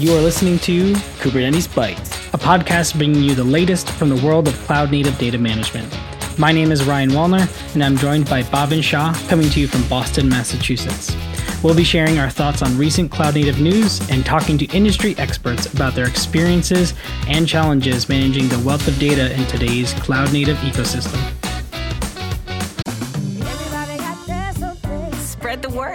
You are listening to Kubernetes Bytes, a podcast bringing you the latest from the world of cloud native data management. My name is Ryan Wallner, and I'm joined by Bhavin Shah, coming to you from Boston, Massachusetts. We'll be sharing our thoughts on recent cloud native news and talking to industry experts about their experiences and challenges managing the wealth of data in today's cloud native ecosystem.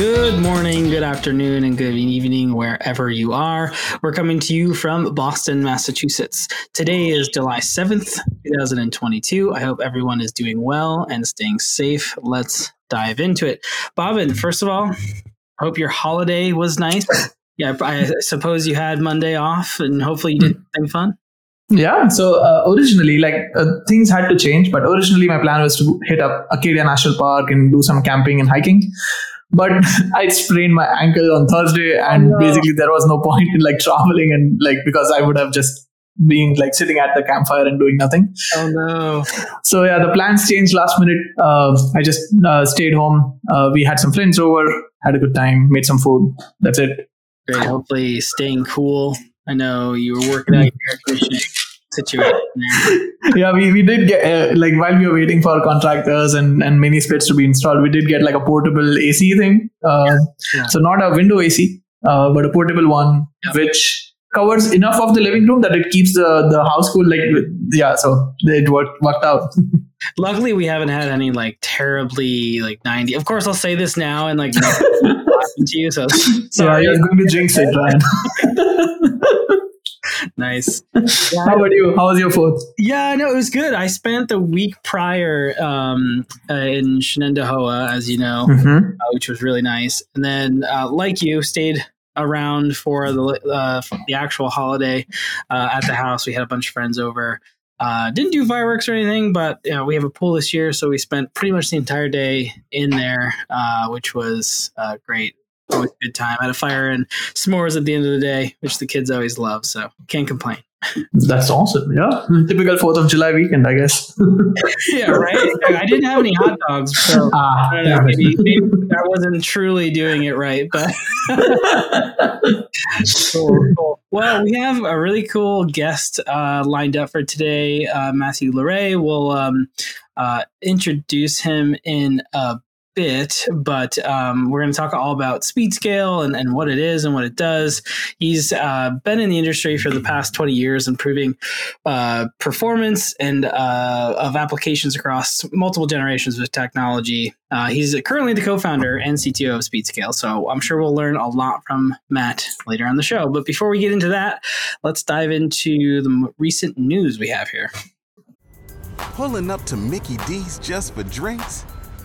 Good morning, good afternoon, and good evening, wherever you are. We're coming to you from Boston, Massachusetts. Today is July 7th, 2022. I hope everyone is doing well and staying safe. Let's dive into it. Bhavin, first of all, hope your holiday was nice. Yeah, I suppose you had Monday off and hopefully you did something fun. Yeah. So uh, originally, like uh, things had to change, but originally my plan was to hit up Acadia National Park and do some camping and hiking but I sprained my ankle on Thursday, and oh, basically there was no point in like traveling and like because I would have just been like sitting at the campfire and doing nothing. Oh no! So yeah, the plans changed last minute. Uh, I just uh, stayed home. Uh, we had some friends over, had a good time, made some food. That's it. Great. Hopefully, staying cool. I know you were working out your air conditioning situation. yeah, we, we did get uh, like while we were waiting for contractors and and mini splits to be installed, we did get like a portable AC thing. Uh, yeah. So not a window AC, uh, but a portable one, yeah. which covers enough of the living room that it keeps the the house cool. Like yeah, so it worked worked out. Luckily, we haven't had any like terribly like ninety. Of course, I'll say this now and like to you. So sorry, yeah, you're going to jinx it, Ryan nice. Yeah, How about you? How was your fourth? Yeah, no, it was good. I spent the week prior um, uh, in Shenandoah, as you know, mm-hmm. uh, which was really nice. And then, uh, like you, stayed around for the uh, for the actual holiday uh, at the house. We had a bunch of friends over. Uh, didn't do fireworks or anything, but you know, we have a pool this year, so we spent pretty much the entire day in there, which was great always a good time. I had a fire and s'mores at the end of the day, which the kids always love. So can't complain. That's awesome. Yeah. Typical 4th of July weekend, I guess. yeah, right. I didn't have any hot dogs. So ah, know, maybe, maybe I wasn't truly doing it right. But cool, cool. Well, we have a really cool guest uh, lined up for today. Uh, Matthew LeRay. We'll um, uh, introduce him in a bit, but um, we're going to talk all about SpeedScale and, and what it is and what it does. He's uh, been in the industry for the past 20 years, improving uh, performance and uh, of applications across multiple generations of technology. Uh, he's currently the co-founder and CTO of SpeedScale, so I'm sure we'll learn a lot from Matt later on the show. But before we get into that, let's dive into the recent news we have here. Pulling up to Mickey D's just for drinks.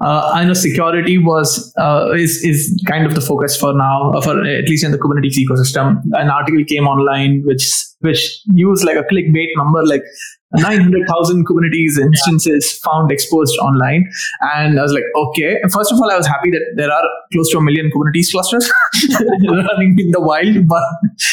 uh, I know security was uh, is is kind of the focus for now, uh, for at least in the Kubernetes ecosystem. An article came online which which used like a clickbait number, like 900,000 Kubernetes instances yeah. found exposed online. And I was like, okay. First of all, I was happy that there are close to a million Kubernetes clusters running in the wild. But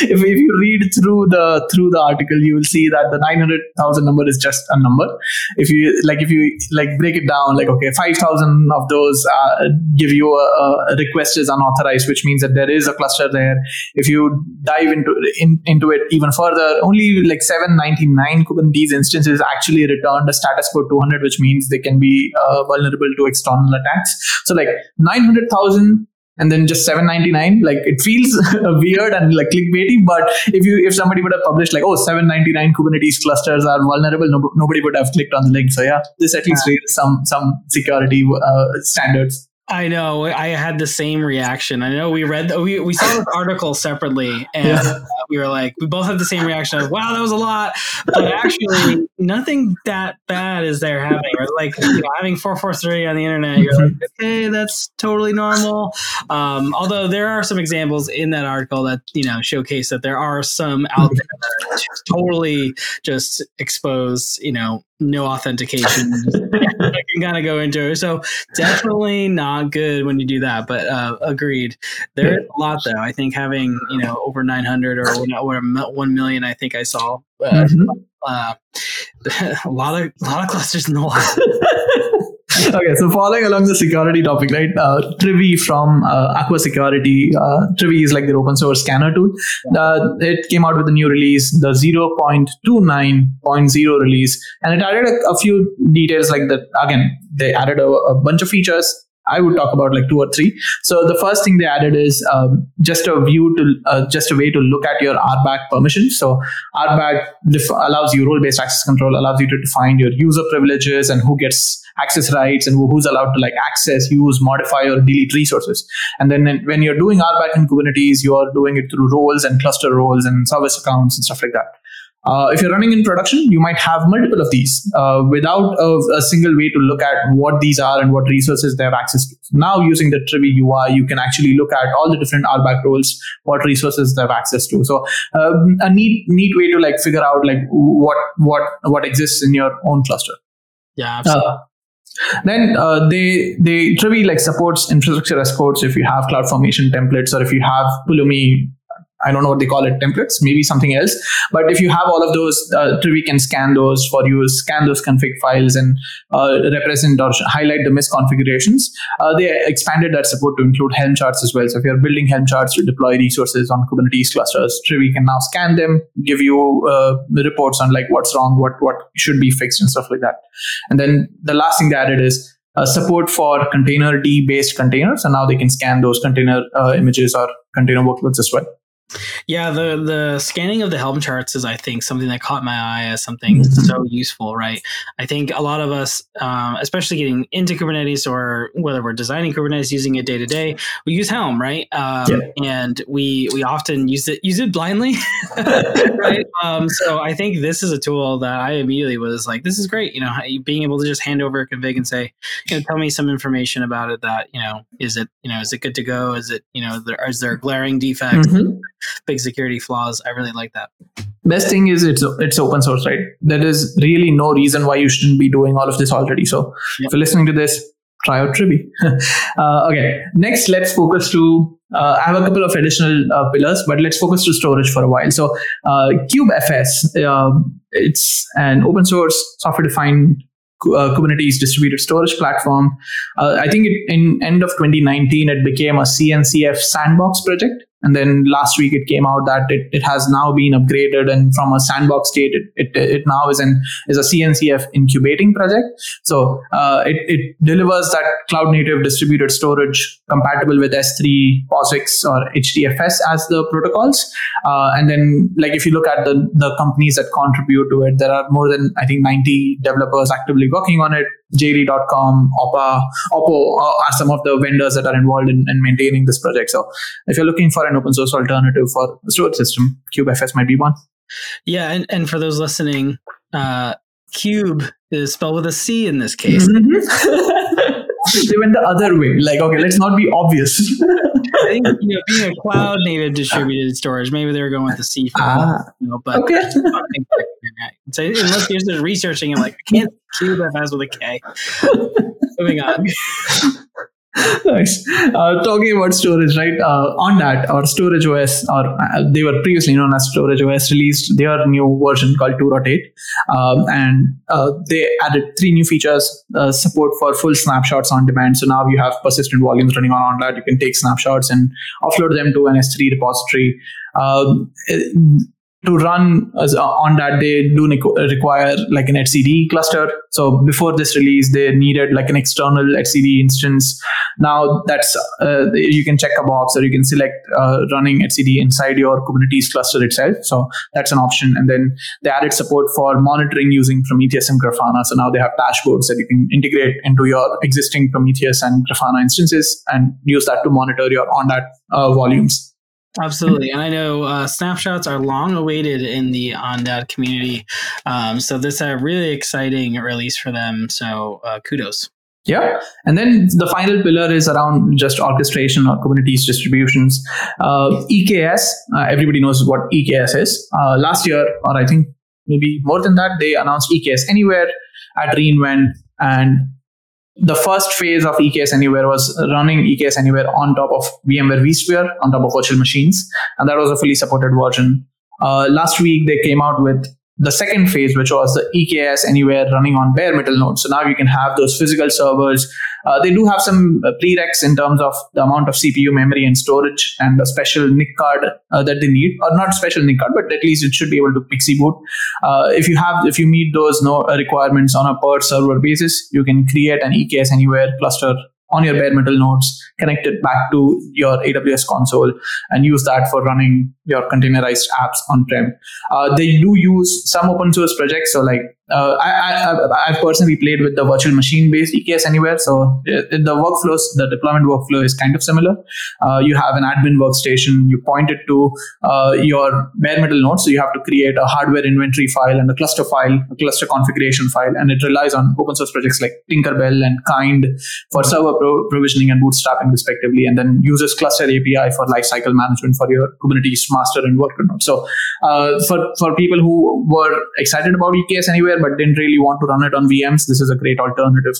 if, if you read through the through the article, you will see that the 900,000 number is just a number. If you like, if you like break it down, like okay, 5,000 of those uh, give you a, a, request is unauthorized, which means that there is a cluster there. If you dive into in, into it even further, only like 799 Kubernetes instances actually returned a status code 200, which means they can be uh, vulnerable to external attacks. So like 900,000 and then just 799 like it feels weird and like clickbaity but if you if somebody would have published like oh 799 kubernetes clusters are vulnerable no, nobody would have clicked on the link so yeah this at least yeah. some some security uh, standards I know. I had the same reaction. I know we read we we saw this article separately, and yeah. uh, we were like, we both had the same reaction of, "Wow, that was a lot," but actually, nothing that bad is there happening. Right? Like you know, having four four three on the internet, you're like, okay, that's totally normal. Um, although there are some examples in that article that you know showcase that there are some out there that are totally just expose, you know, no authentication. I can kind of go into it. So definitely not good when you do that. But uh, agreed. There is a lot though. I think having you know over 900 or one million. I think I saw. Uh, mm-hmm. uh, a lot of a lot of clusters in the wild. okay, so following along the security topic, right? Uh, Trivy from uh, Aqua Security. Uh, Trivy is like their open source scanner tool. Uh, it came out with a new release, the 0.29.0 release, and it added a, a few details like that. Again, they added a, a bunch of features I would talk about like two or three. So the first thing they added is um, just a view to uh, just a way to look at your RBAC permissions. So RBAC def- allows you role-based access control, allows you to define your user privileges and who gets access rights and who's allowed to like access, use, modify, or delete resources. And then when you're doing RBAC in Kubernetes, you are doing it through roles and cluster roles and service accounts and stuff like that. Uh, if you're running in production, you might have multiple of these uh, without a, a, single way to look at what these are and what resources they have access to. So now, using the Trivy UI, you can actually look at all the different RBAC roles, what resources they have access to. So um, a neat, neat way to like figure out like what what what exists in your own cluster. Yeah, absolutely. Uh, then uh, they they Trivy like supports infrastructure as code. So if you have CloudFormation templates or if you have Pulumi I don't know what they call it, templates, maybe something else. But if you have all of those, uh, we can scan those for you, scan those config files and uh, represent or highlight the misconfigurations. Uh, they expanded that support to include Helm charts as well. So if you're building Helm charts to deploy resources on Kubernetes clusters, Trivy can now scan them, give you uh, reports on like what's wrong, what what should be fixed, and stuff like that. And then the last thing they added is uh, support for containerd based containers and now they can scan those container uh, images or container workloads as well yeah, the the scanning of the Helm charts is, I think, something that caught my eye as something mm-hmm. so useful. Right, I think a lot of us, um, especially getting into Kubernetes or whether we're designing Kubernetes, using it day to day, we use Helm, right? Um, yeah. And we we often use it use it blindly, right? Um, so I think this is a tool that I immediately was like, this is great. You know, being able to just hand over a config and say, you know, tell me some information about it. That you know, is it you know, is it good to go? Is it you know, there, is there glaring defects? Mm-hmm big security flaws. I really like that. Best thing is it's it's open source, right? There is really no reason why you shouldn't be doing all of this already. So yep. if you're listening to this, try out Trivy. uh, okay, next let's focus to. Uh, I have a couple of additional uh, pillars, but let's focus to storage for a while. So uh, CubeFS, um, it's an open source software defined uh, Kubernetes distributed storage platform. Uh, I think it, in end of 2019, it became a CNCF sandbox project. And then last week it came out that it, it has now been upgraded and from a sandbox state, it, it, it now is an is a CNCF incubating project. So uh, it, it delivers that cloud native distributed storage compatible with S3, POSIX, or HDFS as the protocols. Uh, and then like if you look at the, the companies that contribute to it, there are more than I think 90 developers actively working on it. JD.com, Oppa, Oppo are some of the vendors that are involved in, in, maintaining this project. So if you're looking for an open source alternative for the storage system, CubeFS might be one. Yeah, and, and for those listening, uh, Cube is spelled with a C in this case. Mm-hmm. they went the other way. Like, okay, let's not be obvious. I think you know, being a cloud native distributed storage, maybe they were going with the C ah, you know, but okay. so unless you're just researching it, like I can't cube that has with a K. Moving on. Nice. Uh, talking about storage, right? Uh, Ondat, our Storage OS, or uh, they were previously known as Storage OS, released their new version called 2.8, um, and uh, they added three new features: uh, support for full snapshots on demand. So now you have persistent volumes running on that. You can take snapshots and offload them to an S3 repository. Um, to run uh, Ondat they do require like an etcd cluster. So before this release they needed like an external etcd instance. Now that's uh, you can check a box or you can select uh, running etcd inside your kubernetes cluster itself. So that's an option. And then they added support for monitoring using prometheus and grafana. So now they have dashboards that you can integrate into your existing prometheus and grafana instances and use that to monitor your on that uh, volumes Absolutely, and I know uh, snapshots are long awaited in the Ondat community. Um, so this is a really exciting release for them. So uh, kudos. Yeah, and then the final pillar is around just orchestration or Kubernetes distributions. Uh, EKS, uh, everybody knows what EKS is. Uh, last year, or I think maybe more than that, they announced EKS Anywhere at reInvent, and the first phase of EKS Anywhere was running EKS Anywhere on top of VMware vSphere, on top of virtual machines, and that was a fully supported version. Uh, last week, they came out with the second phase, which was the EKS Anywhere running on bare metal nodes. So now you can have those physical servers. Uh, they do have some uh, prereqs in terms of the amount of CPU memory and storage and a special NIC card uh, that they need, or not special NIC card, but at least it should be able to PXE boot. Uh, if you have, if you meet those no uh, requirements on a per server basis, you can create an EKS Anywhere cluster on your bare metal nodes, connect it back to your AWS console, and use that for running your containerized apps on prem. Uh, they do use some open source projects, so like uh, I, have personally played with the virtual machine based EKS Anywhere. So uh, the workflows, the deployment workflow is kind of similar. Uh, you have an admin workstation, you point it to uh, your bare metal node. So you have to create a hardware inventory file and a cluster file, a cluster configuration file, and it relies on open source projects like Tinkerbell and Kind for server pro- provisioning and bootstrapping, respectively, and then uses Cluster API for lifecycle management for your Kubernetes master and worker node. So uh, for, for people who were excited about EKS Anywhere, but didn't really want to run it on VMs, this is a great alternative.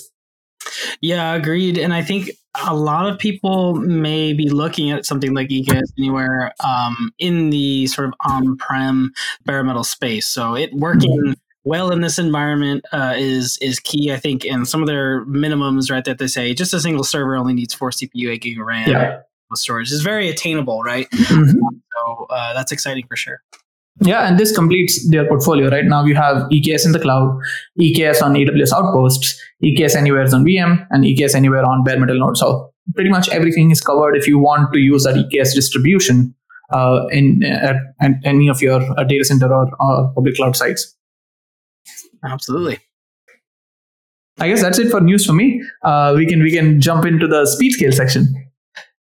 Yeah, agreed. And I think a lot of people may be looking at something like EKS Anywhere um, in the sort of on-prem bare metal space. So it working mm-hmm. well in this environment uh, is is key, I think. And some of their minimums, right, that they say just a single server only needs four CPU, eight gig of RAM. Yeah. Storage is very attainable, right? Mm-hmm. So uh, that's exciting for sure. Yeah, and this completes their portfolio. Right now, you have EKS in the cloud, EKS on AWS Outposts, EKS Anywhere on VM, and EKS Anywhere on bare metal nodes. So pretty much everything is covered if you want to use that EKS distribution uh, in at, at, any of your uh, data center or, or public cloud sites. Absolutely. I guess that's it for news for me. Uh, we can we can jump into the Speedscale section.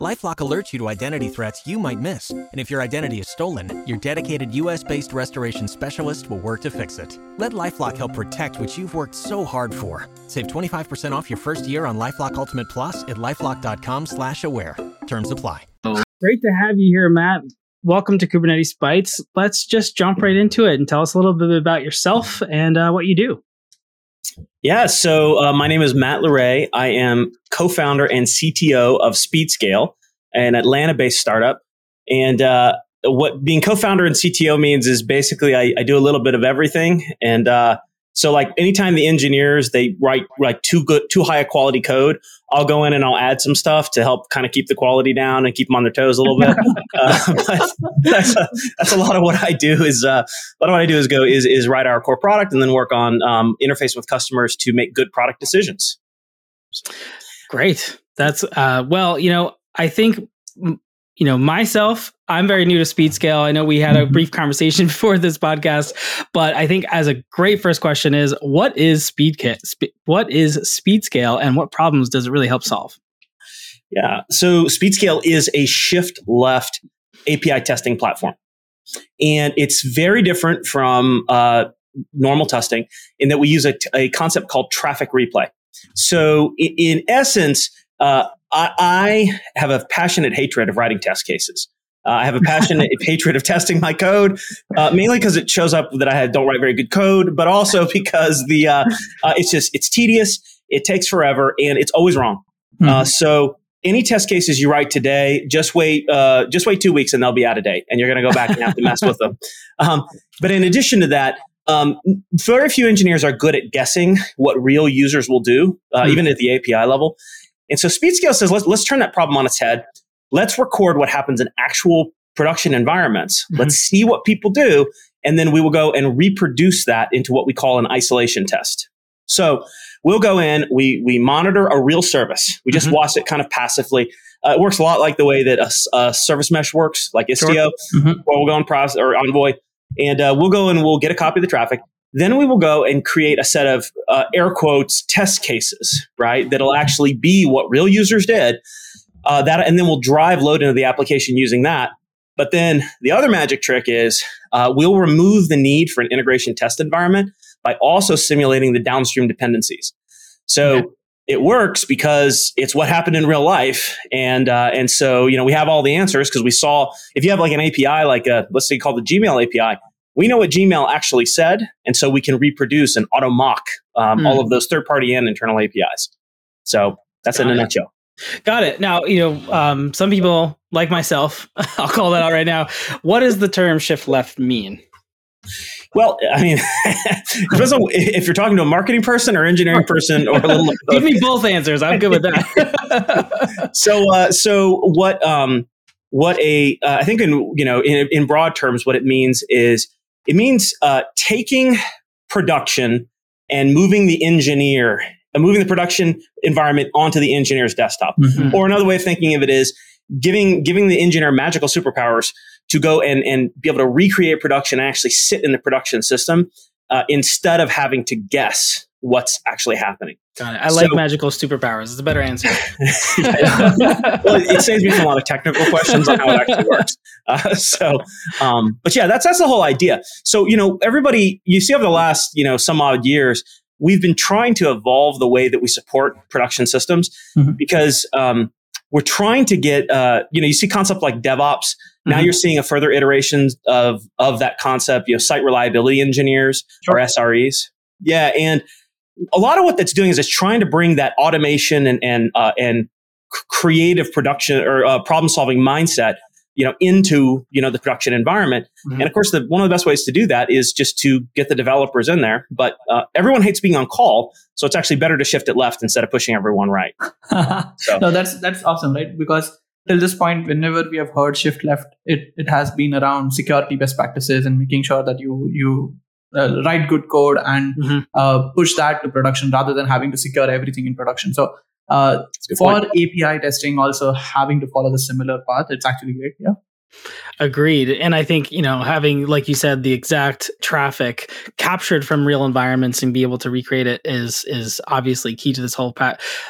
LifeLock alerts you to identity threats you might miss, and if your identity is stolen, your dedicated U.S.-based restoration specialist will work to fix it. Let LifeLock help protect what you've worked so hard for. Save 25% off your first year on LifeLock Ultimate Plus at lifeLock.com/slash-aware. Terms apply. Great to have you here, Matt. Welcome to Kubernetes Bytes. Let's just jump right into it and tell us a little bit about yourself and uh, what you do. Yeah, so uh, my name is Matt LeRay. I am co-founder and CTO of SpeedScale, an Atlanta-based startup. And uh, what being co-founder and CTO means is basically I, I do a little bit of everything. And uh, so, like anytime the engineers they write like too good, too high a quality code, I'll go in and I'll add some stuff to help kind of keep the quality down and keep them on their toes a little bit. uh, that's, a, that's a lot of what I do. Is uh, a lot of what I do is go is is write our core product and then work on um, interface with customers to make good product decisions. Great. That's uh, well, you know, I think you know, myself, I'm very new to SpeedScale. I know we had a mm-hmm. brief conversation before this podcast, but I think as a great first question is what is SpeedKit? What is SpeedScale and what problems does it really help solve? Yeah. So SpeedScale is a shift left API testing platform. And it's very different from uh, normal testing in that we use a, a concept called traffic replay. So in, in essence, uh, I, I, have a passionate hatred of writing test cases. Uh, I have a passionate hatred of testing my code, uh, mainly because it shows up that I don't write very good code, but also because the uh, uh, it's just it's tedious, it takes forever, and it's always wrong. Mm-hmm. so any test cases you write today, just wait, uh, just wait two weeks and they'll be out of date, and you're going to go back and have to mess with them. Um, but in addition to that, um, very few engineers are good at guessing what real users will do, uh, mm even at the API level. And so SpeedScale says, let's let's turn that problem on its head. Let's record what happens in actual production environments. Mm-hmm. Let's see what people do, and then we will go and reproduce that into what we call an isolation test. So we'll go in, we we monitor a real service. We just mm-hmm. watch it kind of passively. Uh, it works a lot like the way that a, a service mesh works, like Istio, sure. mm-hmm. we'll go on process or Envoy, and uh, we'll go and we'll get a copy of the traffic. Then we will go and create a set of uh, air quotes test cases, right? That'll actually be what real users did. Uh, that, and then we'll drive load into the application using that. But then the other magic trick is uh, we'll remove the need for an integration test environment by also simulating the downstream dependencies. So okay. it works because it's what happened in real life, and uh, and so you know we have all the answers because we saw if you have like an API like a let's say called the Gmail API, we know what Gmail actually said, and so we can reproduce and auto mock um, mm. all of those third party and internal APIs. So that's Got in a it. nutshell. Got it. Now, you know, um, some people like myself, I'll call that out right now. What does the term shift left mean? Well, I mean, if you're talking to a marketing person or engineering person or a little. Give me both answers. I'm good with that. so, uh, so what? Um, what a uh, I think in you know in in broad terms, what it means is it means uh, taking production and moving the engineer, uh, moving the production environment onto the engineer's desktop. Mm-hmm. Or another way of thinking of it is giving giving the engineer magical superpowers to go and, and be able to recreate production and actually sit in the production system uh, instead of having to guess what's actually happening. Got it. I like magical superpowers. It's a better answer. well, it saves me from a lot of technical questions on how it actually works. Uh, so, um, but yeah, that's that's the whole idea. So you know, everybody you see over the last you know some odd years, we've been trying to evolve the way that we support production systems mm-hmm. because um, we're trying to get uh, you know you see concept like DevOps now mm-hmm. you're seeing a further iterations of of that concept, you know, site reliability engineers sure. or SREs. Yeah, and a lot of what that's doing is it's trying to bring that automation and and uh, and creative production or uh, problem solving mindset you know into you know the production environment mm-hmm. and of course the, one of the best ways to do that is just to get the developers in there but uh, everyone hates being on call so it's actually better to shift it left instead of pushing everyone right so. no that's that's awesome right because till this point, whenever we have heard shift left, it, it has been around security best practices and making sure that you you uh, write good code and mm-hmm. uh, push that to production rather than having to secure everything in production. So uh, for point. API testing, also having to follow the similar path, it's actually great. Yeah. Agreed. And I think, you know, having, like you said, the exact traffic captured from real environments and be able to recreate it is is obviously key to this whole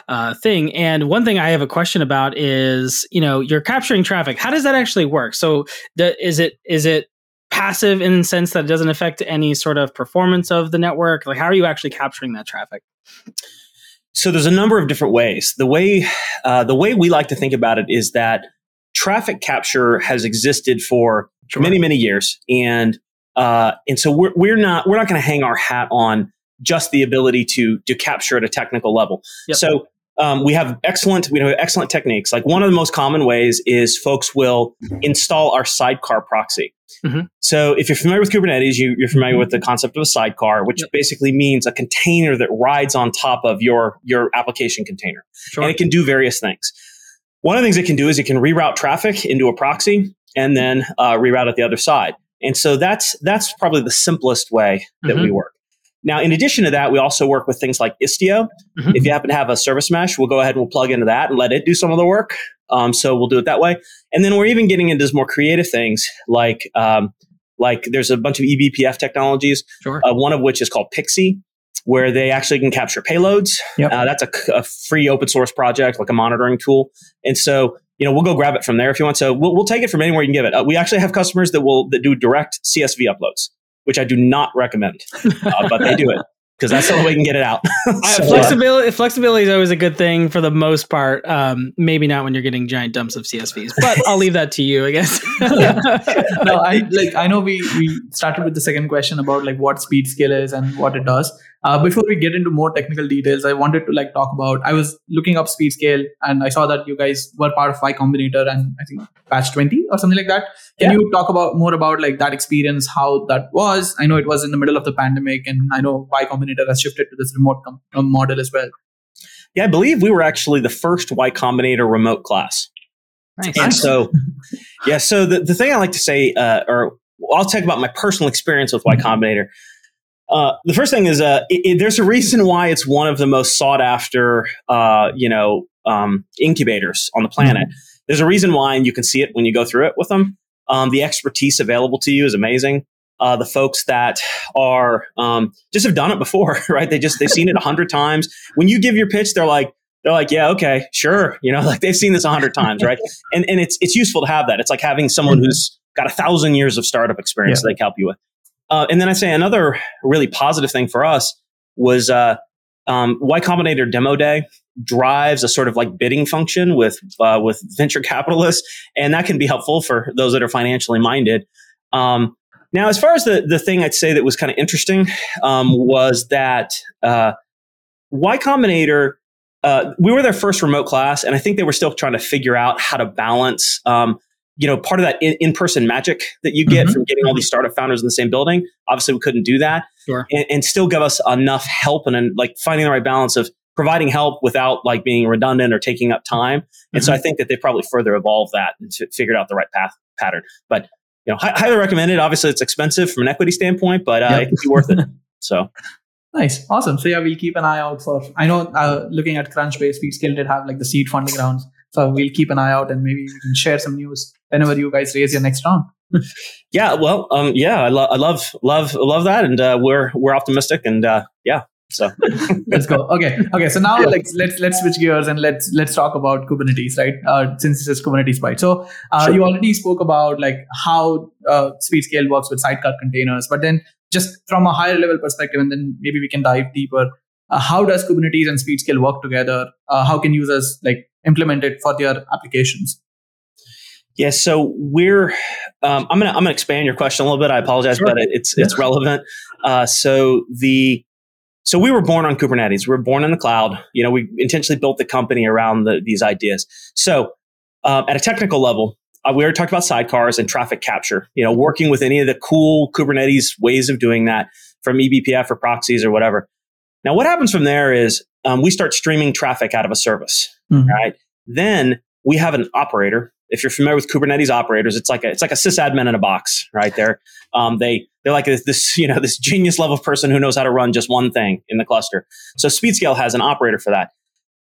uh, thing. And one thing I have a question about is, you know, you're capturing traffic. How does that actually work? So the, is it is it passive in the sense that it doesn't affect any sort of performance of the network? Like how are you actually capturing that traffic? So there's a number of different ways. The way uh, the way we like to think about it is that traffic capture has existed for sure. many, many years. And, uh, and so we're, we're not, we're not going to hang our hat on just the ability to, to capture at a technical level. Yep. So, um, we have excellent, we have excellent techniques. Like one of the most common ways is folks will install our sidecar proxy. Mm-hmm. So if you're familiar with Kubernetes, you, are familiar with the mm-hmm. concept of a sidecar, which yep. basically means a container that rides on top of your, your application container. Sure. And it can do various things. One of the things it can do is it can reroute traffic into a proxy and then uh, reroute at the other side. And so that's that's probably the simplest way that mm-hmm. we work. Now, in addition to that, we also work with things like Istio. Mm-hmm. If you happen to have a service mesh, we'll go ahead and we'll plug into that and let it do some of the work. Um, so we'll do it that way. And then we're even getting into more creative things like um, like there's a bunch of eBPF technologies, sure. uh, one of which is called Pixie, where they actually can capture payloads. Yep. Uh, that's a, a, free open source project, like a monitoring tool. And so, you know, we'll go grab it from there if you want. So we'll, we'll take it from anywhere you can give it. Uh, we actually have customers that will that do direct CSV uploads, which I do not recommend, uh, but they do it because that's the only way we can get it out. so, uh, flexibility, flexibility is always a good thing for the most part. Um, maybe not when you're getting giant dumps of CSVs, but I'll leave that to you, I guess. no, I like I know we we started with the second question about like what Speedscale is and what it does. Uh, before we get into more technical details, I wanted to like talk about. I was looking up SpeedScale, and I saw that you guys were part of Y Combinator, and I think batch twenty or something like that. Can yeah. you talk about more about like that experience, how that was? I know it was in the middle of the pandemic, and I know Y Combinator has shifted to this remote com- uh, model as well. Yeah, I believe we were actually the first Y Combinator remote class. Nice. And so, yeah, so the, the thing I like to say, uh, or I'll talk about my personal experience with Y mm-hmm. Uh, the first thing is, uh, it, it, there's a reason why it's one of the most sought after, uh, you know, um, incubators on the planet. Mm-hmm. There's a reason why, and you can see it when you go through it with them. Um, the expertise available to you is amazing. Uh, the folks that are um, just have done it before, right? They just they've seen it a hundred times. When you give your pitch, they're like, they're like, yeah, okay, sure. You know, like they've seen this a hundred times, right? And and it's it's useful to have that. It's like having someone mm-hmm. who's got a thousand years of startup experience yeah. they can help you with. Uh, and then I say another really positive thing for us was uh, um, Y Combinator Demo Day drives a sort of like bidding function with uh, with venture capitalists, and that can be helpful for those that are financially minded. Um, now, as far as the the thing I'd say that was kind of interesting um, was that uh, Y Combinator. Uh, we were their first remote class, and I think they were still trying to figure out how to balance um, you know, part of that in person magic that you get mm-hmm. from getting all these startup founders in the same building. Obviously, we couldn't do that, sure. and, and, still give us enough help and, and like finding the right balance of providing help without like being redundant or taking up time. And mm-hmm. so I think that they probably further evolved that and figured out the right path pattern. But you know, hi- highly recommended. Obviously, it's expensive from an equity standpoint, but uh, yep. it can be worth it. So. Nice, awesome. So yeah, we'll keep an eye out for. I know, uh, looking at Crunchbase, Speedscale did have like the seed funding rounds, so we'll keep an eye out and maybe we can share some news whenever you guys raise your next round. yeah, well, um, yeah, I, lo- I love, love, love that, and uh, we're we're optimistic, and uh, yeah, so let's go. Okay, okay. So now like let's let's switch gears and let's let's talk about Kubernetes, right? Uh, since this is Kubernetes Byte. So uh, sure. you already spoke about like how uh, Speedscale works with sidecar containers, but then just from a higher level perspective, and then maybe we can dive deeper. Uh, how does Kubernetes and Speedscale work together? Uh, how can users like implement it for their applications? Yeah, so we're. Um, I'm gonna I'm gonna expand your question a little bit. I apologize, sure. but it's yeah. it's relevant. Uh, so the so we were born on Kubernetes. We were born in the cloud. You know, we intentionally built the company around the, these ideas. So um, at a technical level, uh, we already talked about sidecars and traffic capture. You know, working with any of the cool Kubernetes ways of doing that, from eBPF or proxies or whatever. Now, what happens from there is um, we start streaming traffic out of a service, mm-hmm. right? Then we have an operator if you're familiar with Kubernetes operators, it's like a, it's like a sysadmin in a box, right? They're um, they they're like this, this you know this genius level person who knows how to run just one thing in the cluster. So Speedscale has an operator for that,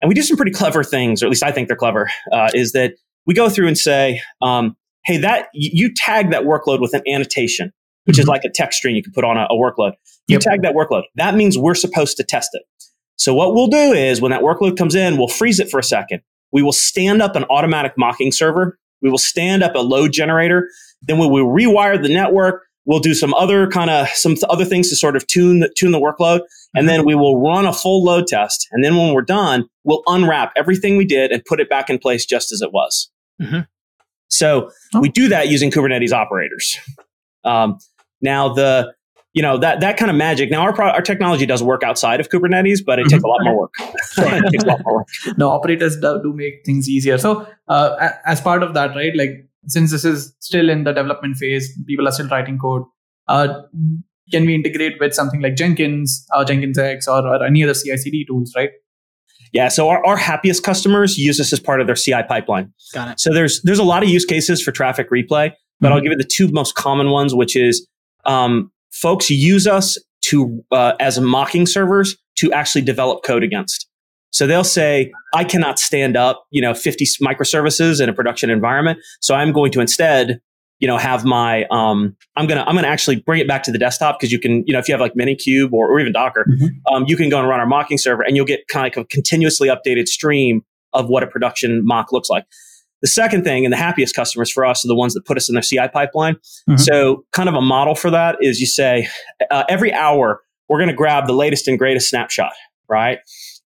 and we do some pretty clever things, or at least I think they're clever. Uh, is that we go through and say, um, hey, that you tag that workload with an annotation, which mm-hmm. is like a text string you can put on a, a workload. You yep. tag that workload. That means we're supposed to test it. So what we'll do is when that workload comes in, we'll freeze it for a second. We will stand up an automatic mocking server. We will stand up a load generator. Then we will rewire the network. We'll do some other kind of some other things to sort of tune the, tune the workload, and then we will run a full load test. And then when we're done, we'll unwrap everything we did and put it back in place just as it was. Mm-hmm. So oh. we do that using Kubernetes operators. Um, now the you know that that kind of magic. Now our pro- our technology does work outside of Kubernetes, but it takes a lot more work. it takes a lot more work. No, operators do, do make things easier. So uh, as part of that, right? Like since this is still in the development phase, people are still writing code. Uh, can we integrate with something like Jenkins, uh, Jenkins X, or, or any other CI/CD tools, right? Yeah, so our, our happiest customers use this as part of their CI pipeline. Got it. So there's there's a lot of use cases for traffic replay, but mm-hmm. I'll give you the two most common ones, which is um, folks use us to uh, as mocking servers to actually develop code against. So they'll say, I cannot stand up, you know, 50 microservices in a production environment. So I'm going to instead, you know, have my, um, I'm going to, I'm going to actually bring it back to the desktop because you can, you know, if you have like Minikube or, or even Docker, mm-hmm. um, you can go and run our mocking server and you'll get kind of like a continuously updated stream of what a production mock looks like. The second thing, and the happiest customers for us are the ones that put us in their CI pipeline. Mm-hmm. So, kind of a model for that is you say uh, every hour we're going to grab the latest and greatest snapshot, right?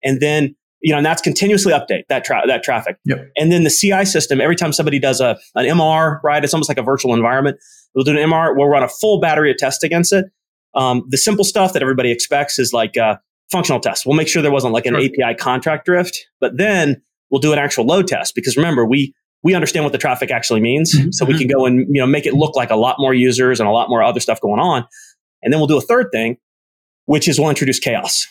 And then you know, and that's continuously update that tra- that traffic. Yep. And then the CI system, every time somebody does a an MR, right, it's almost like a virtual environment. We'll do an MR, we'll run a full battery of tests against it. Um, the simple stuff that everybody expects is like uh, functional tests. We'll make sure there wasn't like an sure. API contract drift, but then we'll do an actual load test because remember we we understand what the traffic actually means, mm-hmm. so we can go and you know make it look like a lot more users and a lot more other stuff going on, and then we'll do a third thing, which is we'll introduce chaos.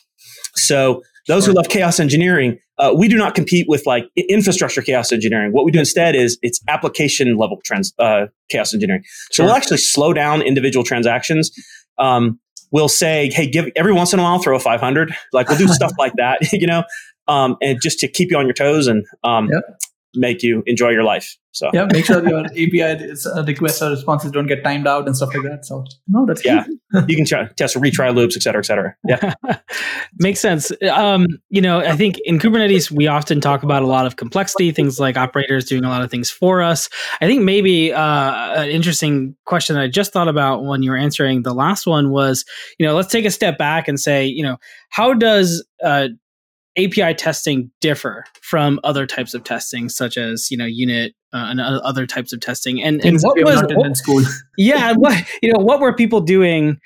So those sure. who love chaos engineering, uh, we do not compete with like infrastructure chaos engineering. What we do instead is it's application level trans, uh, chaos engineering. So sure. we'll actually slow down individual transactions. Um, we'll say, hey, give every once in a while throw a 500. Like we'll do stuff like that, you know, um, and just to keep you on your toes and um, yep make you enjoy your life. So yeah, make sure your API is, uh, requests or responses don't get timed out and stuff like that. So no, that's yeah. you can try, test retry loops, et cetera, et cetera. Yeah, makes sense. Um, you know, I think in Kubernetes we often talk about a lot of complexity, things like operators doing a lot of things for us. I think maybe uh, an interesting question that I just thought about when you were answering the last one was, you know, let's take a step back and say, you know, how does uh, API testing differ from other types of testing, such as you know unit uh, and other types of testing? And, and what was what, school? yeah, what you know, what were people doing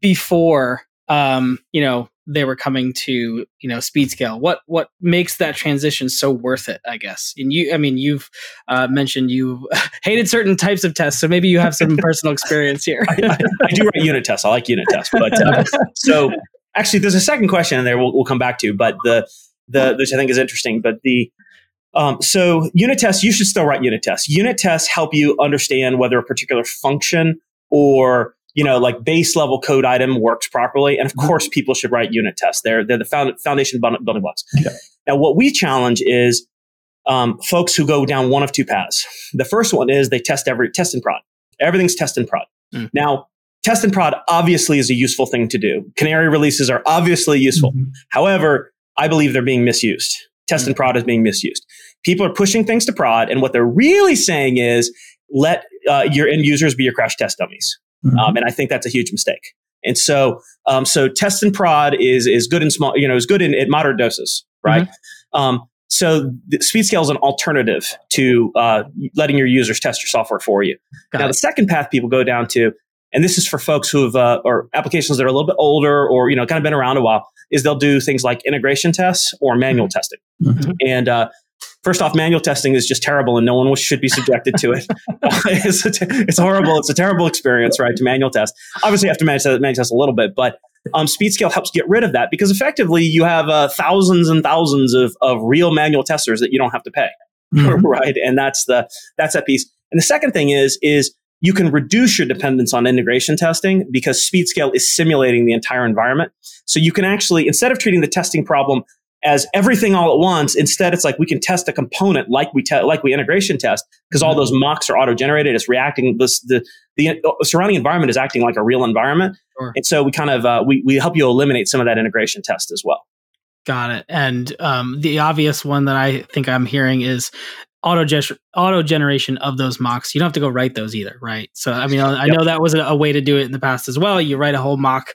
before? Um, you know, they were coming to you know Speedscale. What what makes that transition so worth it? I guess. And you, I mean, you've uh, mentioned you hated certain types of tests, so maybe you have some personal experience here. I, I, I, do write unit tests. I like unit tests, but uh, so actually, there's a second question in there we'll, we'll come back to, but the the which I think is interesting. But the um, so unit tests, you should still write unit tests. Unit tests help you understand whether a particular function or you know like base level code item works properly. And of mm-hmm. course, people should write unit tests. They're they're the found, foundation building blocks. Now, what we challenge is um, folks who go down one of two paths. The first one is they test every test and prod. Everything's test and prod. Mm. Now, test and prod obviously is a useful thing to do. Canary releases are obviously useful. Mm-hmm. However, I believe they're being misused. Test mm-hmm. and prod is being misused. People are pushing things to prod, and what they're really saying is let uh, your end users be your crash test dummies. Mm-hmm. Um, and I think that's a huge mistake. And so, um, so test and prod is is good in small, you know, is good in at moderate doses, right? Mm-hmm. Um, so SpeedScale is an alternative to uh, letting your users test your software for you. Got now, it. the second path people go down to and this is for folks who have uh, or applications that are a little bit older or you know kind of been around a while is they'll do things like integration tests or manual mm-hmm. testing. Mm-hmm. and uh, first off manual testing is just terrible and no one should be subjected to it. It's, it's horrible. It's a terrible experience right to manual test. Obviously you have to manage, that manual test a little bit but um, SpeedScale helps get rid of that because effectively you have uh, thousands and thousands of, of real manual testers that you don't have to pay. Mm-hmm. right? And that's the that's that piece. And the second thing is is you can reduce your dependence on integration testing because SpeedScale is simulating the entire environment. So you can actually, instead of treating the testing problem as everything all at once, instead it's like we can test a component like we te- like we integration test because all mm-hmm. those mocks are auto generated. It's reacting. This the the surrounding environment is acting like a real environment, sure. and so we kind of uh, we we help you eliminate some of that integration test as well. Got it. And um, the obvious one that I think I'm hearing is auto auto generation of those mocks. You don't have to go write those either, right? So I mean, I yep. know that was a, a, way to do it in the past as well. You write a whole mock,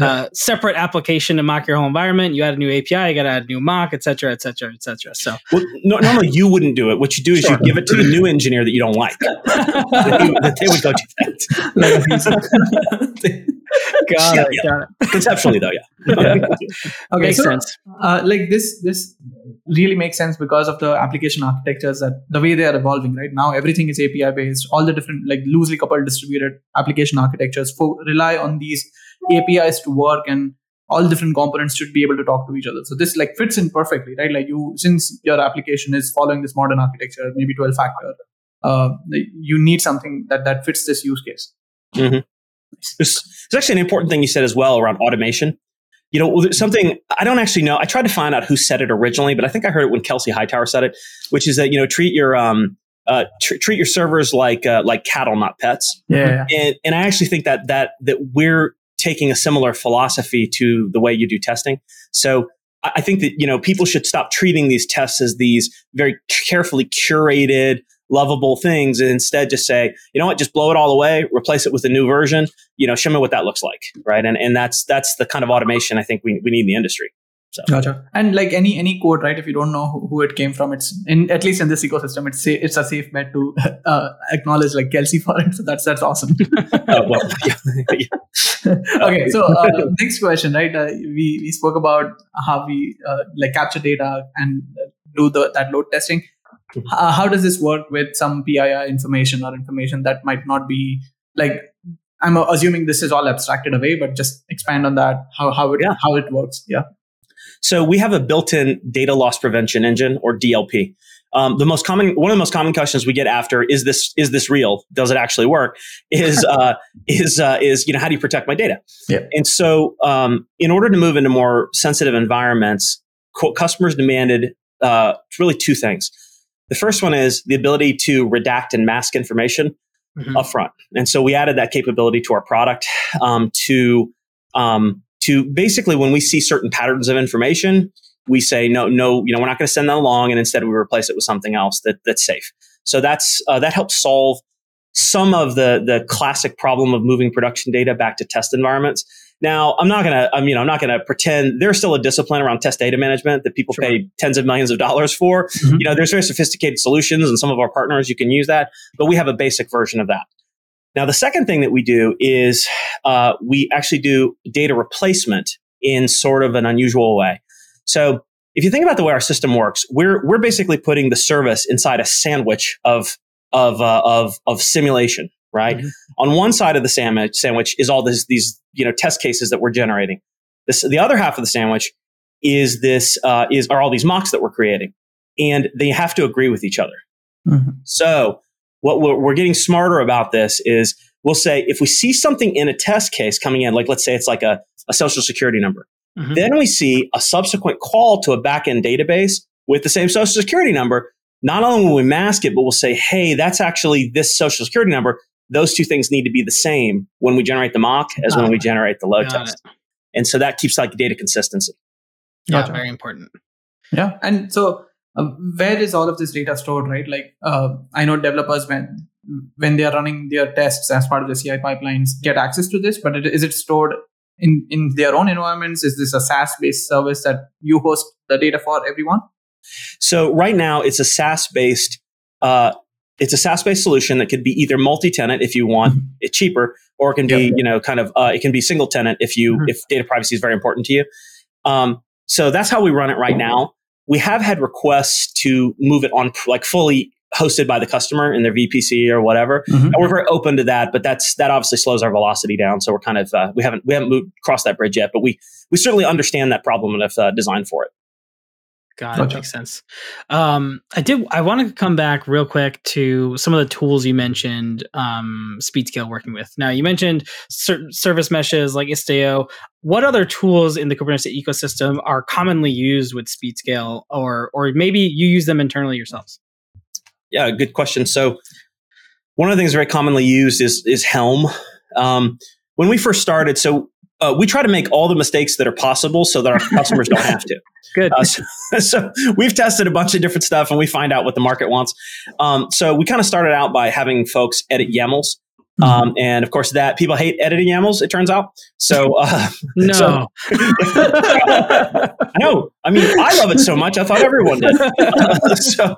uh, separate application to mock your whole environment. You add a new API, you got to add a new mock, et cetera, et cetera, et cetera. So well, no, normally you wouldn't do it. What you do is sure. you give it to the new engineer that you don't like. that, they, would go do that. got, yeah, it, yeah. got it. Conceptually, though, yeah. okay, makes so, sense. Uh, like this, this really makes sense because of the application architectures that the way they are evolving right now everything is api based all the different like loosely coupled distributed application architectures for rely on these apis to work and all different components should be able to talk to each other so this like fits in perfectly right like you since your application is following this modern architecture maybe 12 factor uh, you need something that that fits this use case mm-hmm. There's, there's actually an important thing you said as well around automation you know, something I don't actually know. I tried to find out who said it originally, but I think I heard it when Kelsey Hightower said it, which is that you know treat your um uh, tr- treat your servers like uh, like cattle, not pets. Yeah, and and I actually think that that that we're taking a similar philosophy to the way you do testing. So I think that you know people should stop treating these tests as these very carefully curated lovable things and instead just say, you know what, just blow it all away, replace it with a new version, you know, show me what that looks like. Right. And, and that's, that's the kind of automation I think we, we need in the industry. So. Gotcha. And like any any code, right? If you don't know who, who it came from, it's in at least in this ecosystem, it's it's a safe bet to uh, acknowledge like Kelsey for it. So that's that's awesome. uh, well, yeah. okay, so uh, next question, right? Uh, we we spoke about how we uh, like capture data and do the that load testing. Uh, how does this work with some PII information or information that might not be like I'm assuming this is all abstracted away, but just expand on that. How how it Yeah. how it works? Yeah. So we have a built-in data loss prevention engine or DLP. Um, the most common, one of the most common questions we get after is this is this real? Does it actually work? Is uh, is uh, is you know how do you protect my data? Yeah. And so um, in order to move into more sensitive environments, co- customers demanded uh, really two things. The first one is the ability to redact and mask information Mhm. upfront, and so we added that capability to our product um, to um, to basically when we see certain patterns of information, we say no, no, you know, we're not going to send that along, and instead we replace it with something else that that's safe. So that's uh, that helps solve some of the the classic problem of moving production data back to test environments. Now, I'm not gonna, I mean, you know I'm not gonna pretend there's still a discipline around test data management that people Sure. pay tens of millions of dollars for. Mhm. You know, there's very sophisticated solutions, and some of our partners you can use that, but we have a basic version of that. Now, the second thing that we do is uh, we actually do data replacement in sort of an unusual way. So, if you think about the way our system works, we're we're basically putting the service inside a sandwich of of uh, of of simulation, right? Mhm. On one side of the sandwich sandwich is all this these you know test cases that we're generating. This the other half of the sandwich is this uh, is are all these mocks that we're creating, and they have to agree with each other. Mhm. So what we're, we're getting smarter about this is we'll say if we see something in a test case coming in, like let's say it's like a, a social security number, Mhm. then we see a subsequent call to a backend database with the same social security number. Not only will we mask it, but we'll say, hey, that's actually this social security number. Those two things need to be the same when we generate the mock as when we generate the load Got test. And so that keeps like data consistency. Yeah, Gotcha. very important. Yeah, and so uh, where is all of this data stored, right? Like uh, I know developers when when they are running their tests as part of the CI pipelines get access to this, but it, is it stored in in their own environments? Is this a SaaS based service that you host the data for everyone? So right now it's a SaaS based uh, it's a SaaS based solution that could be either multi tenant if you want Mhm. it cheaper, or it can be you know kind of uh, it can be single tenant if you Mhm. if data privacy is very important to you. Um, so that's how we run it right now. We have had requests to move it on like fully hosted by the customer in their VPC or whatever, Mhm. and we're very open to that. But that's that obviously slows our velocity down. So we're kind of uh, we haven't we haven't moved across that bridge yet, but we we certainly understand that problem and have uh, designed for it. Got it. Gotcha. Makes sense. Um, I did. I want to come back real quick to some of the tools you mentioned. Um, Speedscale working with. Now you mentioned certain service meshes like Istio. What other tools in the Kubernetes ecosystem are commonly used with Speedscale, or or maybe you use them internally yourselves? Yeah, good question. So one of the things very commonly used is is Helm. Um, when we first started, so uh, we try to make all the mistakes that are possible so that our customers don't have to. Good. Uh, so, so we've tested a bunch of different stuff and we find out what the market wants. Um, so we kind of started out by having folks edit YAMLs. Um, and of course, that people hate editing YAMLs. It turns out. So uh, no. so- I know. I mean, I love it so much. I thought everyone did. so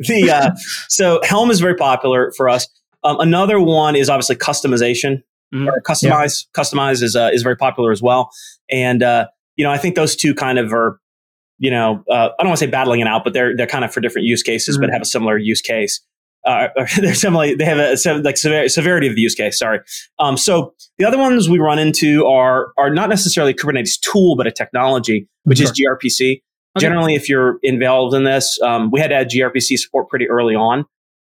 the uh, so Helm is very popular for us. Um, another one is obviously customization. Mhm. Or Kustomize. Kustomize is uh, is very popular as well. And uh, you know, I think those two kind of are, you know, uh, I don't want to say battling it out, but they're they're kind of for different use cases, but have a similar use case. Uh, they're similar. They have a like sever- severity of the use case. Sorry. Um, so the other ones we run into are are not necessarily a Kubernetes tool, but a technology, which is gRPC. Okay. Generally, if you're involved in this, um, we had to add gRPC support pretty early on.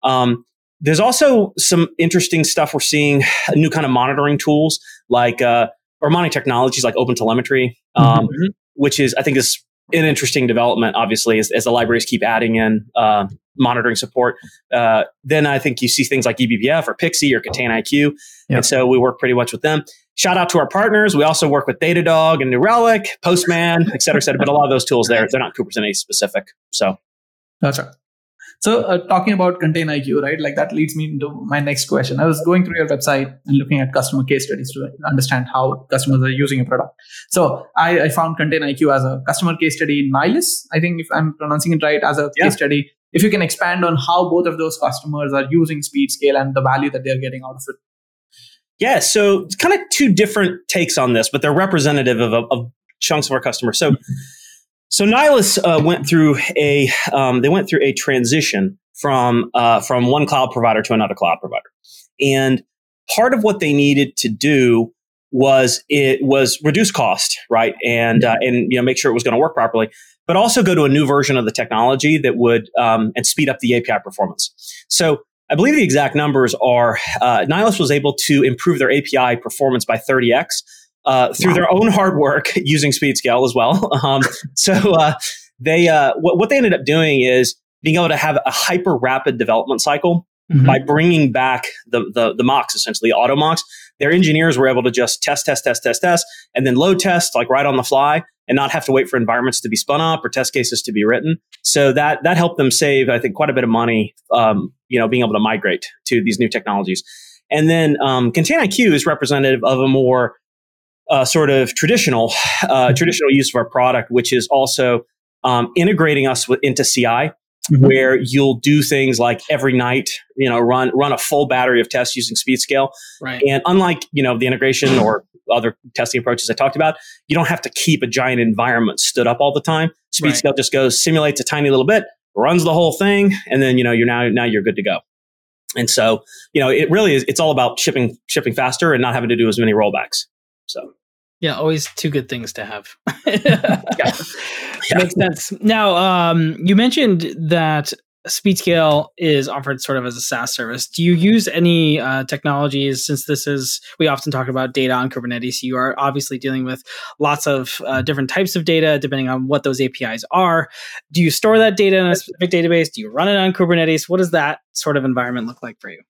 Um, there's also some interesting stuff we're seeing, new kind of monitoring tools like uh, or monitoring technologies like OpenTelemetry, um, Mhm. which is I think is an interesting development. Obviously, as, as the libraries keep adding in uh, monitoring support, uh, then I think you see things like E eBPF or Pixie or ContainIQ, Yeah. and so we work pretty much with them. Shout out to our partners. We also work with Datadog and New Relic, Postman, et cetera, et cetera. But a lot of those tools there, they're not Kubernetes specific. So Gotcha. So, uh, talking about ContainIQ, right? Like that leads me into my next question. I was going through your website and looking at customer case studies to understand how customers are using your product. So, I, I found ContainIQ as a customer case study in Nihilus. I think if I'm pronouncing it right, as a yeah. case study. If you can expand on how both of those customers are using Speedscale and the value that they're getting out of it. Yeah, so it's kind of two different takes on this, but they're representative of, of chunks of our customers. So. Mm-hmm so Nylas uh, went through a um, they went through a transition from uh, from one cloud provider to another cloud provider, and part of what they needed to do was it was reduce cost, right, and uh, and you know make sure it was going to work properly, but also go to a new version of the technology that would um, and speed up the API performance. So I believe the exact numbers are uh, Nylas was able to improve their API performance by 30x uh, through wow. their own hard work using Speedscale as well. Um, so uh, they uh, what, what they ended up doing is being able to have a hyper rapid development cycle mm-hmm. by bringing back the, the the mocks essentially auto mocks. Their engineers were able to just test, test, test, test, test, and then load test like right on the fly, and not have to wait for environments to be spun up or test cases to be written. So that that helped them save, I think, quite a bit of money. Um, you know, being able to migrate to these new technologies. And then um, ContainIQ is representative of a more uh, sort of traditional uh, mm-hmm. traditional use of our product, which is also um, integrating us with, into CI. Mm-hmm. Where you'll do things like every night, you know, run run a full battery of tests using Speedscale. Right. And unlike you know the integration or other testing approaches I talked about, you don't have to keep a giant environment stood up all the time. Speedscale right. just goes simulates a tiny little bit, runs the whole thing, and then you know you're now now you're good to go. And so you know it really is. It's all about shipping shipping faster and not having to do as many rollbacks. So yeah, always two good things to have. yeah. yeah. Makes sense. Now, um, you mentioned that Speedscale is offered sort of as a SaaS service. Do you use any uh, technologies since this is, we often talk about data on Kubernetes? You are obviously dealing with lots of uh, different types of data depending on what those APIs are. Do you store that data in a specific database? Do you run it on Kubernetes? What does that sort of environment look like for you?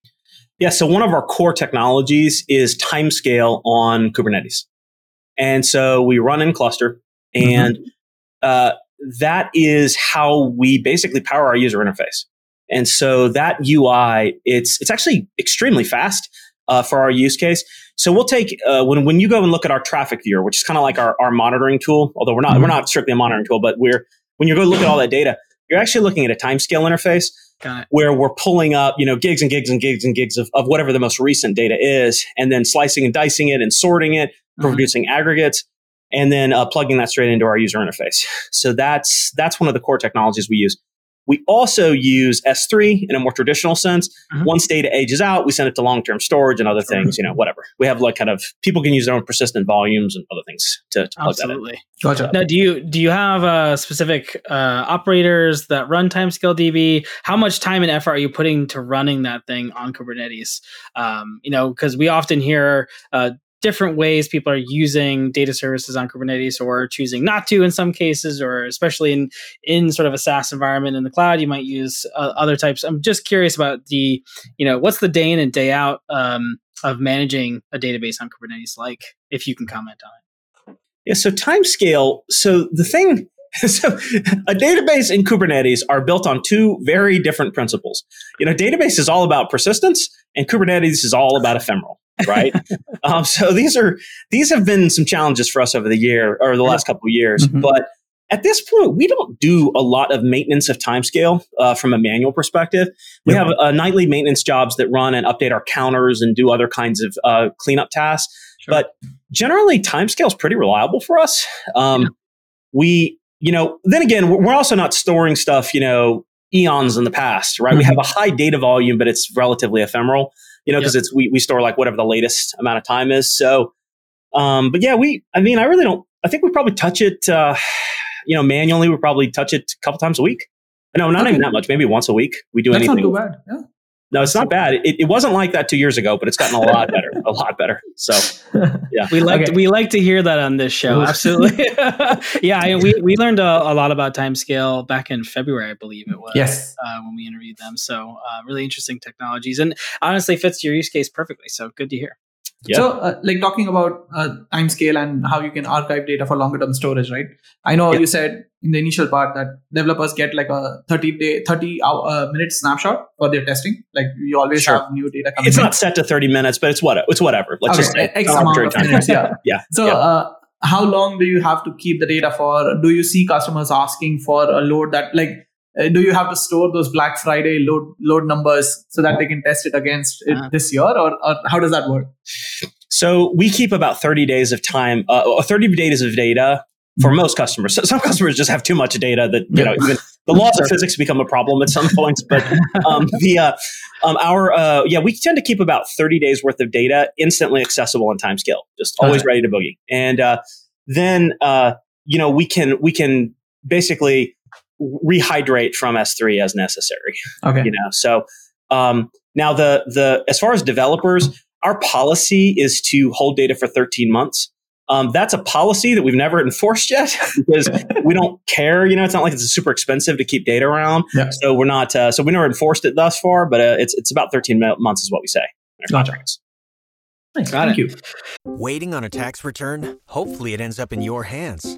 Yeah, so one of our core technologies is Timescale on Kubernetes. And so we run in cluster and mm-hmm. uh, that is how we basically power our user interface. And so that UI, it's, it's actually extremely fast uh, for our use case. So we'll take uh, when when you go and look at our traffic viewer, which is kind of like our, our monitoring tool, although we're not mm-hmm. we're not strictly a monitoring tool, but we're when you go look at all that data, you're actually looking at a Timescale interface where we're pulling up, you know, gigs and gigs and gigs and gigs of, of whatever the most recent data is, and then slicing and dicing it and sorting it, mm-hmm. producing aggregates, and then uh, plugging that straight into our user interface. So that's that's one of the core technologies we use. We also use S3 in a more traditional sense. Mm-hmm. Once data ages out, we send it to long term storage and other things, you know, whatever. We have like kind of people can use their own persistent volumes and other things to, to plug Absolutely. that in. Gotcha. Now, do you do you have uh, specific uh, operators that run TimescaleDB? How much time and effort are you putting to running that thing on Kubernetes? Um, you know, because we often hear uh, different ways people are using data services on Kubernetes or choosing not to in some cases, or especially in in sort of a SaaS environment in the cloud, you might use uh, other types. I'm just curious about the, you know, what's the day in and day out um, of managing a database on Kubernetes like, if you can comment on it. Yeah. So Timescale. So the thing. So a database and Kubernetes are built on two very different principles. You know, database is all about persistence and Kubernetes is all about ephemeral right? um, so these are these have been some challenges for us over the year or the last couple of years, mm-hmm. but at this point, we don't do a lot of maintenance of Timescale uh, from a manual perspective. We have uh, nightly maintenance jobs that run and update our counters and do other kinds of uh, cleanup tasks. Sure. But generally, Timescale is pretty reliable for us. Um, yeah. We, you know, then again, we're also not storing stuff, you know, eons in the past, right? Mm-hmm. We have a high data volume, but it's relatively ephemeral you know, because yep. it's we we store like whatever the latest amount of time is. So, um, but yeah, we. I mean, I really don't. I think we probably touch it. Uh, you know, manually, we probably touch it a couple times a week. No, not okay. even that much. Maybe once a week. We do That's anything. Not too bad. Yeah. No, it's not bad. It, it wasn't like that two years ago, but it's gotten a lot better, a lot better. So, yeah, we like okay. we like to hear that on this show. Absolutely, yeah. I, we we learned a, a, lot about Timescale back in February, I believe it was. Yes, uh, when we interviewed them. So, uh, really interesting technologies, and honestly fits your use case perfectly. So, good to hear. Yeah. So, uh, like talking about uh, Timescale and how you can archive data for longer term storage, right? I know Yeah. you said in the initial part that developers get like a 30 day, 30 hour, uh, minute snapshot for their testing. Like you always Sure. have new data coming It's in. not set to 30 minutes, but it's what it's whatever. Let's Okay, just say X amount of time. minutes, yeah. yeah. So, yeah. uh, how long do you have to keep the data for? Do you see customers asking for a load that, like, do you have to store those Black Friday load load numbers so that they can test it against it Ah. this year, or, or how does that work? So we keep about 30 days of time, uh, 30 days of data for most customers. So some customers just have too much data that, you know, even the laws of physics become a problem at some points. But um, the, uh, um, our, uh, yeah, we tend to keep about 30 days worth of data instantly accessible in Timescale, just always ready to boogie. And uh, then, uh, you know, we can, we can basically rehydrate from S3 as necessary Okay. you know so um, now the the as far as developers our policy is to hold data for 13 months um, that's a policy that we've never enforced yet because we don't care you know it's not like it's super expensive to keep data around Yeah. so we're not uh, so we never enforced it thus far but uh, it's it's about 13 months is what we say in our Gotcha. contracts. Nice. Got Thank it. you. Waiting on a tax return? Hopefully, it ends up in your hands.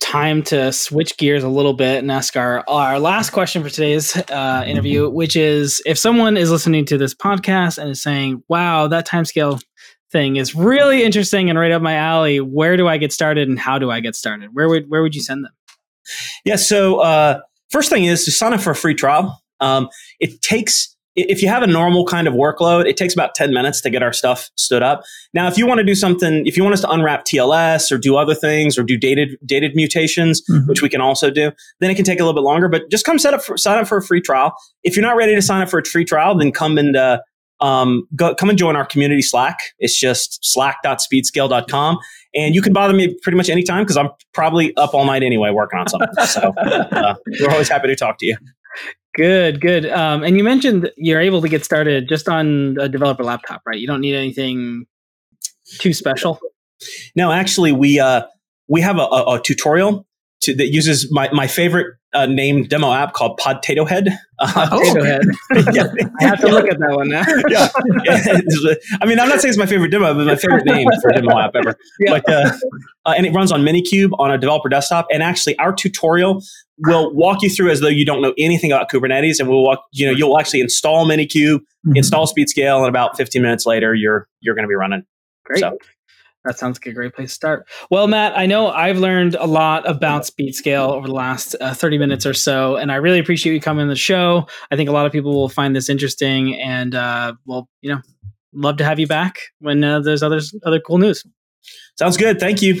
time to switch gears a little bit and ask our our last question for today's uh, interview, which is if someone is listening to this podcast and is saying, "Wow, that Timescale thing is really interesting and right up my alley. Where do I get started and how do I get started? Where would where would you send them?" Yeah. So uh, first thing is to sign up for a free trial. Um, it takes if you have a normal kind of workload, it takes about 10 minutes to get our stuff stood up. Now, if you want to do something, if you want us to unwrap TLS or do other things or do dated dated mutations, Mhm. which we can also do, then it can take a little bit longer. But just come set up for, sign up for a free trial. If you're not ready to sign up for a free trial, then come and uh, um, go, come and join our community Slack. It's just slack.speedscale.com. And you can bother me pretty much anytime because I'm probably up all night anyway working on something. So uh, we're always happy to talk to you. Good, good. Um, and you mentioned you're able to get started just on a developer laptop, right? You don't need anything too special. No, actually, we uh, we have a, a, a tutorial to, that uses my, my favorite uh, named demo app called Podtato Head. Uh, Oh, Potato. Head. yeah. I have to look at that one now. yeah. Yeah. I mean, I'm not saying it's my favorite demo, but my favorite name for a demo app ever. Yeah. But uh, uh, and it runs on Minikube on a developer desktop. And actually, our tutorial will walk you through as though you don't know anything about Kubernetes, and we'll walk. You know, you'll actually install Minikube, Mhm. install Speedscale, and about 15 minutes later, you're you're going to be running. Great. So- That sounds like a great place to start. Well, Matt, I know I've learned a lot about Speedscale over the last uh, 30 minutes or so, and I really appreciate you coming on the show. I think a lot of people will find this interesting, and uh, well, you know, love to have you back when uh, there's others other cool news. Sounds good. Thank you.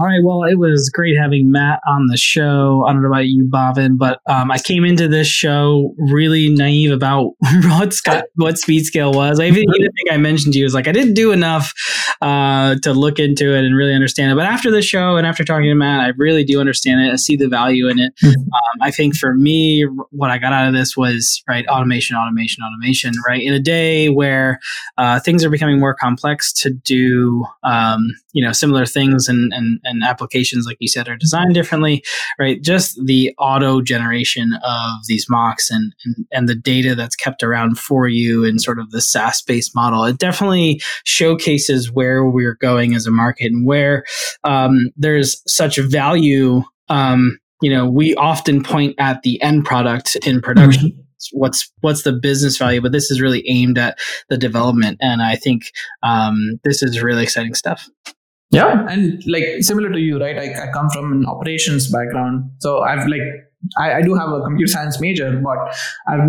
All right. Well, it was great having Matt on the show. I don't know about you, Bhavin, but um, I came into this show really naive about what Scott, what Speedscale was. I even, even think I mentioned to you was like I didn't do enough uh, to look into it and really understand it. But after the show and after talking to Matt, I really do understand it. I see the value in it. Mhm. Um, I think for me, what I got out of this was right automation, automation, automation. Right in a day where uh, things are becoming more complex to do, um, you know, similar things and, and and applications, like you said, are designed differently. Right, just the auto generation of these mocks and and, and the data that's kept around for you in sort of the SaaS based model. It definitely showcases where we're going as a market and where um, there's such value. Um, you know, we often point at the end product in production. What's what's the business value? But this is really aimed at the development, and I think um, this is really exciting stuff. Yeah, and like similar to you, right? I, I come from an operations background, so I've like I, I, do have a computer science major, but I've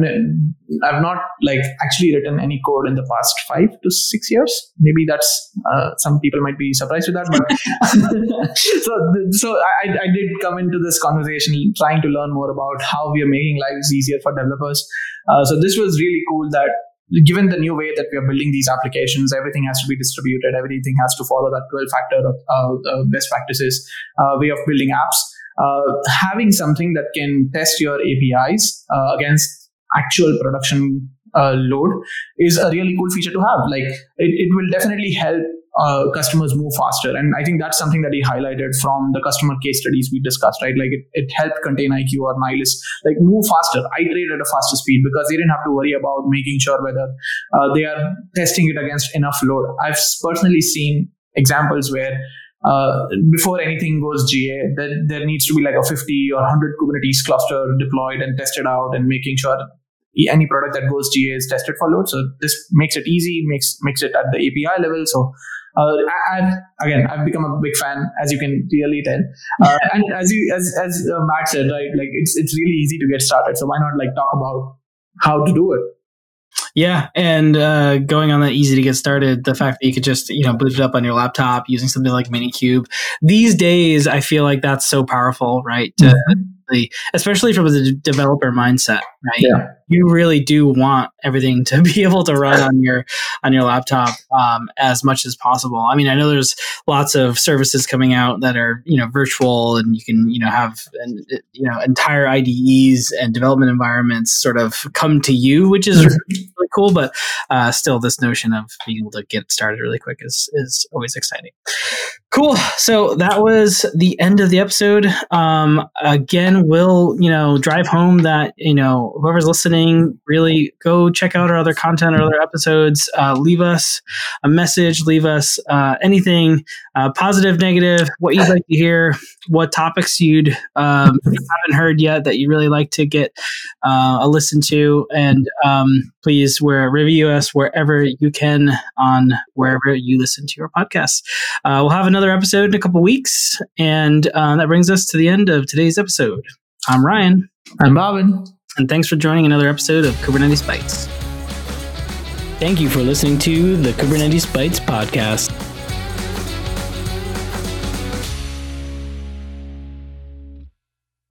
I've not like actually written any code in the past five to six years. Maybe that's uh, some people might be surprised with that, but so so I, I did come into this conversation trying to learn more about how we are making lives easier for developers. Uh, so this was really cool that given the new way that we are building these applications, everything has to be distributed, everything has to follow that 12 factor uh, uh, best practices uh, way of building apps uh, having something that can test your APIs against actual production load is a really cool feature to have. Like it, it will definitely help uh, customers move faster. And I think that's something that he highlighted from the customer case studies we discussed, right? Like it, it helped ContainIQ or Nihilist like move faster, iterate at a faster speed because they didn't have to worry about making sure whether uh, they are testing it against enough load. I've personally seen examples where uh, before anything goes GA, there, there needs to be like a 50 or 100 Kubernetes cluster deployed and tested out and making sure any product that goes GA is tested for load. So this makes it easy, makes makes it at the API level. So uh, I, have again, I've become a big fan, as you can clearly tell. Uh, and as you as as uh, Matt said, right, like it's it's really easy to get started. So why not like talk about how to do it? Yeah, and uh, going on that easy to get started, the fact that you could just you know boot it up on your laptop using something like Minikube. These days, I feel like that's so powerful, right? To, mm-hmm especially from the developer mindset, right? Yeah. You really do want everything to be able to run on your on your laptop um, as much as possible. I mean, I know there's lots of services coming out that are you know virtual, and you can you know have an, you know entire IDEs and development environments sort of come to you, which is really cool. But uh, still, this notion of being able to get started really quick is is always exciting. Cool. So that was the end of the episode. Um, again, we'll you know drive home that you know whoever's listening really go check out our other content or other episodes. Uh, leave us a message. Leave us uh, anything uh, positive, negative, what you'd like to hear, what topics you'd um, haven't heard yet that you really like to get uh, a listen to, and um, please where review us wherever you can on wherever you listen to your podcast. Uh, we'll have another episode in a couple weeks. And uh, that brings us to the end of today's episode. I'm Ryan. I'm Bhavin. And thanks for joining another episode of Kubernetes Bytes. Thank you for listening to the Kubernetes Bytes podcast.